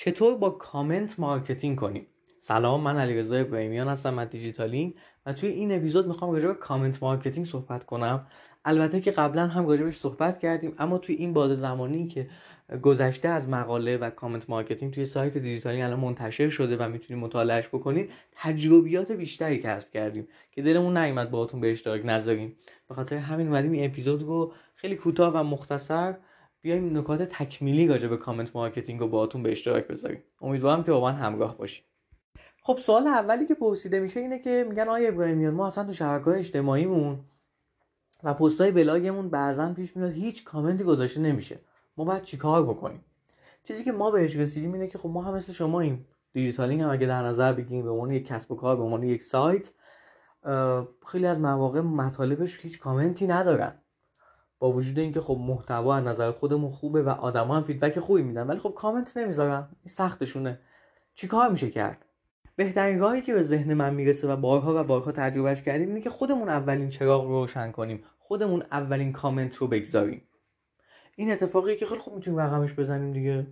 چطور با کامنت marketing کنیم؟ سلام من علیرضا ابراهیمیان هستم از دیجیتالینگ و توی این اپیزود می‌خوام راجع به comment marketing صحبت کنم. البته که قبلا هم راجبش صحبت کردیم اما توی این بازه زمانی که گذشته از مقاله و comment marketing توی سایت دیجیتالینگ منتشر شده و می‌تونید مطالعهش بکنید تجربیات بیشتری کسب کردیم که دلمون نیومد باهاتون به اشتراک نذاریم. به خاطر همین اومدیم این اپیزود رو خیلی کوتاه و مختصر بیایم نکات تکمیلی راجع به comment marketing رو باهاتون به اشتراک بذاریم. امیدوارم که با من همراه باشید خب سوال اولی که پرسیده میشه اینه که میگن آقای ابراهیمیان ما اصلا تو شبکه‌های اجتماعیمون و پستای بلاگمون بعضا پیش میاد هیچ کامنتی گذاشته نمیشه. ما باید چیکار بکنیم؟ چیزی که ما بهش رسیدیم اینه که خب ما هم مثل شماییم دیجیتالینگ هم اگه در نظر بگیریم به عنوان یک کسب و کار به عنوان یک سایت خیلی از مواقع مطالبش هیچ کامنتی ندارن. با وجود اینکه خب محتوا از نظر خودمون خوبه و آدما هم feedback خوبی میدن ولی خب کامنت نمی‌ذارن. این سختشونه. چیکار میشه کرد؟ بهترین راهی که به ذهن من می‌رسه و بارها و بارها تجربهش کردیم اینه که خودمون اولین چراغ رو روشن کنیم. خودمون اولین کامنت رو بگذاریم. این اتفاقی که خیلی خوب می‌تونیم رقمش بزنیم دیگه.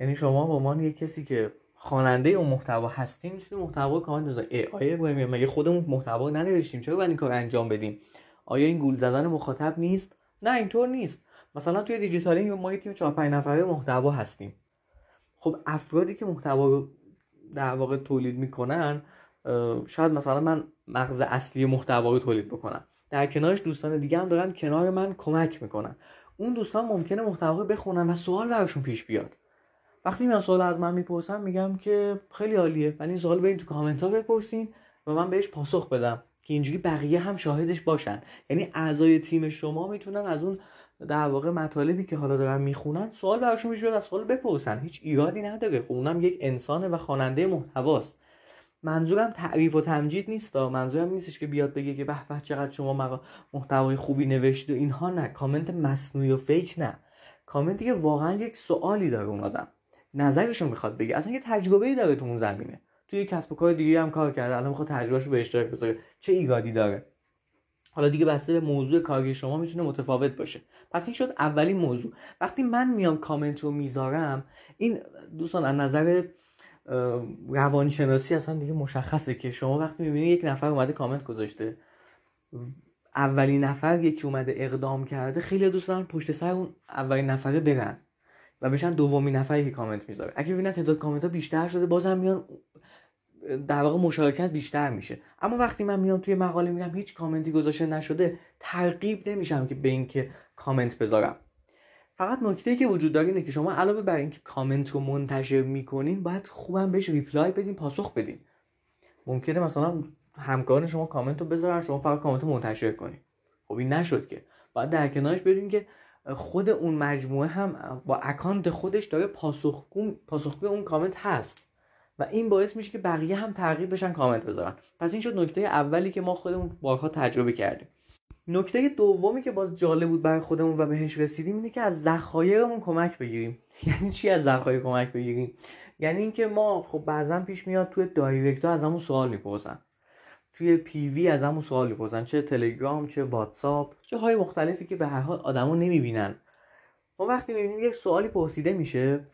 یعنی شما به عنوان یک کسی که خواننده اون محتوا هستیم می‌تونید محتوا کامنت بزنید ای آیا مگه خودمون محتوا ننوشتیم؟ چرا باید این کار انجام بدیم؟ آیا این گول زدن مخاطب نیست؟ نه اینطور نیست. مثلا توی دیجیتالینگ ما یه تیم 4 5 نفره محتوا هستیم. خب افرادی که محتوا رو در واقع تولید می‌کنن شاید مثلا من مغز اصلی محتوا رو تولید بکنم. در کنارش دوستان دیگه هم دارن کنار من کمک می‌کنن. اون دوستان ممکنه محتوا بخونن و سوال براشون پیش بیاد. وقتی میان سوال از من می‌پرسن میگم که خیلی عالیه. ولی این سوال برین تو کامنت ها بپرسین و من بهش پاسخ بدم. که اینجوری بقیه هم شاهدش باشن. یعنی اعضای تیم شما می‌تونن از اون در واقع مطالبی که حالا دارن می‌خونن سوال براشون میشه از سوال بپرسن. هیچ ایرادی نداره. خب اونم یک انسانه و خواننده محتواست. منظورم تعریف و تمجید نیست. منظورم نیستش که بیاد بگه که به به چقدر شما محتوای خوبی نوشته و اینها نه. کامنت مصنوعی و فیک نه. کامنتی که واقعا یک سوالی داره اون آدم. نظرشو می‌خواد بگه. اصلا یه تجربه ای داره تو اون زمینه. توی کسب و کار دیگه هم کار کرده. الان می‌خواد تجربهشو به اشتراک بذاره. چه ایرادی داره؟ حالا دیگه بسته به موضوع کاری شما می‌تونه متفاوت باشه. پس این شد اولین موضوع. وقتی من میام کامنت رو می‌ذارم این دوستان از نظر روانشناسی اصلا دیگه مشخصه که شما وقتی می‌بینید یک نفر اومده کامنت گذاشته. اولین نفر یکی اومده اقدام کرده خیلی دوست دارن پشت سر اون اولین نفره برن. و بشن دومین نفری که کامنت می‌ذاره. اگه ببینن تعداد کامنت ها بیشتر شده بازم میان در واقع مشارکت بیشتر میشه. اما وقتی من میام توی مقاله میگم هیچ کامنتی گذاشته نشده ترغیب نمیشم که به اینکه کامنت بذارم. فقط نکته که وجود داره اینه که شما علاوه بر اینکه کامنت رو منتشر می‌کنین باید خوبم بهش reply بدین پاسخ بدین. ممکنه مثلا همکاران شما کامنت رو بذارن شما فقط کامنت منتشر کنین. خب این نشد که. باید در کنارش بدین که خود اون مجموعه هم با اکانت خودش داره پاسخگو پاسخگوی اون کامنت هست. و این باعث میشه که بقیه هم ترغیب بشن کامنت بذارن. پس این شد نکته اولی که ما خودمون بارها تجربه کردیم. نکته دومی که باز جالب بود برای خودمون و بهش رسیدیم اینه که از ذخایرمون کمک بگیریم. یعنی چی از ذخایر کمک بگیریم؟ یعنی اینکه ما خب بعضا پیش میاد توی direct ها از همون سوال می‌پرسن. توی پیوی از همون سوال می‌پرسن چه تلگرام چه واتساپ چه های مختلفی که به هر حال آدما نمی‌بینن. ما وقتی می‌بینیم یک سوالی پرسیده میشه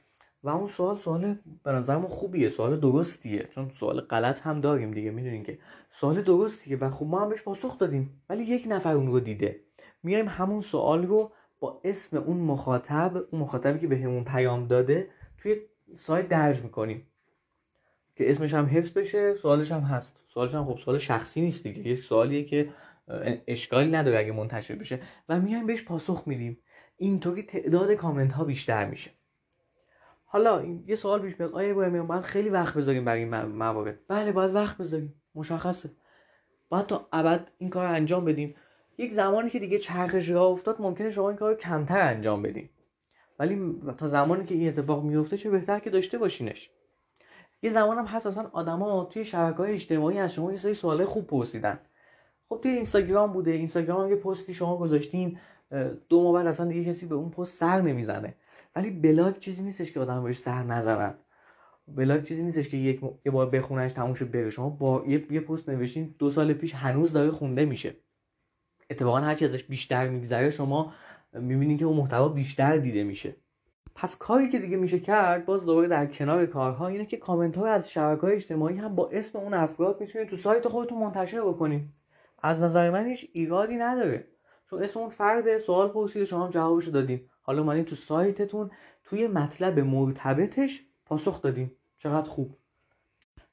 و اون سوال سوال به نظرمون خوبیه سوال درستیه. چون سوال غلط هم داریم دیگه می‌دونین که سوال درستیه و خب ما هم بهش پاسخ دادیم ولی یک نفر اون رو دیده. میایم همون سوال رو با اسم اون مخاطب اون مخاطبی که بهمون به پیام داده توی سایت درج می‌کنیم. که اسمش هم حفظ بشه سوالش هم هست. سوالش هم خب سوال شخصی نیست دیگه. یک سوالیه که اشکالی نداره اگه منتشر بشه. و میایم بهش پاسخ میدیم. اینطوری تعداد کامنت ها بیشتر میشه. حالا یه سوال پیش میاد. آیا ابراهیمی باید خیلی وقت بذاریم برای این موارد؟ بله باید وقت بذاریم. مشخصه. باید تا ابد این کار رو انجام بدیم. یک زمانی که دیگه چرخش راه افتاد ممکنه شما این کار رو کمتر انجام بدیم ولی تا زمانی که این اتفاق میفته چه بهتر که داشته باشینش. یه زمان هم هست اصلا آدما توی شبکه های اجتماعی از شما یه سری سوالای خوب پرسیدن. خب توی اینستاگرام بوده. اینستاگرام یه پستی شما گذاشتین دو ماه بعد اصلا دیگه کسی به اون پست سر نمی‌زنه. ولی بلاگ چیزی نیستش که آدم بهش سر نزنن. بلاگ چیزی نیستش که یک یه بار بخوننش تموم شه بره. شما با یه, یه پست نوشتین دو سال پیش هنوز داره خونده میشه. اتفاقا هرچی ازش بیشتر میگذره شما می‌بینید که اون محتوا بیشتر دیده میشه. پس کاری که دیگه میشه کرد باز دوباره در کنار کارها اینه که کامنت های از شبکه های اجتماعی هم با اسم اون افراد می‌تونید تو سایت خودتون منتشر بکنید. از نظر من هیچ ایرادی نداره. چون اسم اون فرد سوال پرسید شما هم جوابشو دادین. حالا اومدین تو سایتتون توی مطلب مرتبطش پاسخ دادین. چقدر خوب.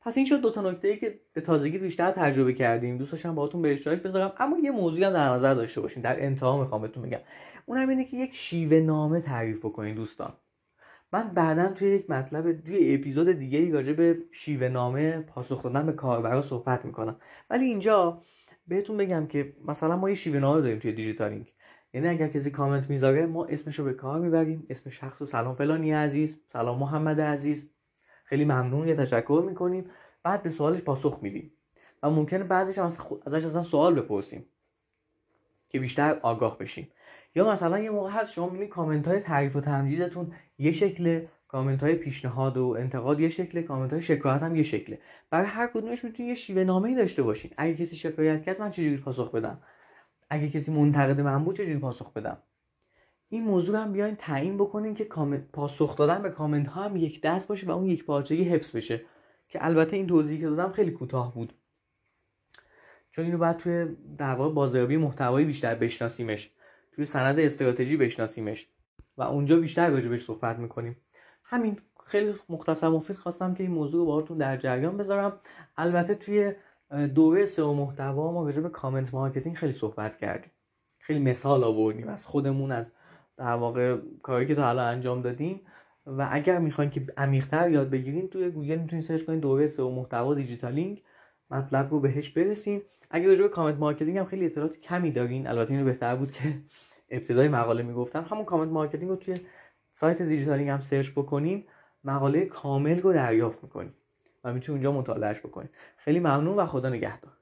پس این شد دو تا نکته ای که به تازگی بیشتر تجربه کردیم. دوست داشتم باهاتون به اشتراک بذارم. اما یه موضوعی هم در نظر داشته باشین. در انتها می‌خوام بهتون بگم. اونم اینه که یک شیوه نامه تعریف کنید دوستان. من بعدا توی یک مطلب توی اپیزود دیگه راجع به شیوه نامه پاسخ دادن به کاربرا صحبت می‌کنم. ولی اینجا بهتون بگم که مثلا ما یه شیوه نامه داریم توی دیجیتالینگ یعنی اگر کسی کامنت می‌ذاره ما اسمشو به کار می‌بریم. اسم شخص و سلام فلانی عزیز سلام محمد عزیز. خیلی ممنون یه تشکر می‌کنیم. بعد به سوالش پاسخ میدیم. و ممکنه بعدش هم ازش اصلا سوال بپرسیم که بیشتر آگاه بشیم. یا مثلا یه موقع هست شما می‌بینید کامنت های تعریف و تمجیدتون یه شکل کامنت های پیشنهاد و انتقاد یه شکل کامنت های شکایت هم یه شکله. برای هر کدومش می‌تونید یه شیوه نامه ای داشته باشین. اگه کسی شکایت کرد من چجوری پاسخ بدم؟ اگه کسی منتقد من بود چجوری پاسخ بدم؟ این موضوع هم بیاین تعیین بکنین که پاسخ دادن به کامنت ها هم یک دست باشه و اون یک پارچگی حفظ بشه. که البته این توضیحی که دادم خیلی کوتاه بود. چون اینو باید توی در واقع بازاریابی محتوایی بیشتر بشناسیمش. توی سند استراتژی بشناسیمش. و اونجا بیشتر راجبش صحبت می‌کنیم. همین خیلی مختصر مفید خواستم که این موضوع رو باهاتون در جریان بذارم. البته توی دوره سئو محتوا ما راجع به comment marketing خیلی صحبت کردیم. خیلی مثال آوردیم. از خودمون از در واقع کاری که تا حالا انجام دادیم. و اگر می‌خواین که عمیق‌تر یاد بگیرین توی گوگل می‌تونید search کنید دوره سئو محتوا دیجیتالینگ مطلب رو بهش برسین. اگر راجع به comment marketing هم خیلی اطلاعات کمی دارین البته اینو بهتر بود که ابتدای مقاله می‌گفتم همون comment marketing رو توی سایت دیجیتالینگ هم search بکنین مقاله کامل رو دریافت می‌کنین و می‌تونید اونجا مطالعهش بکنین. خیلی ممنون و خدا نگهدار.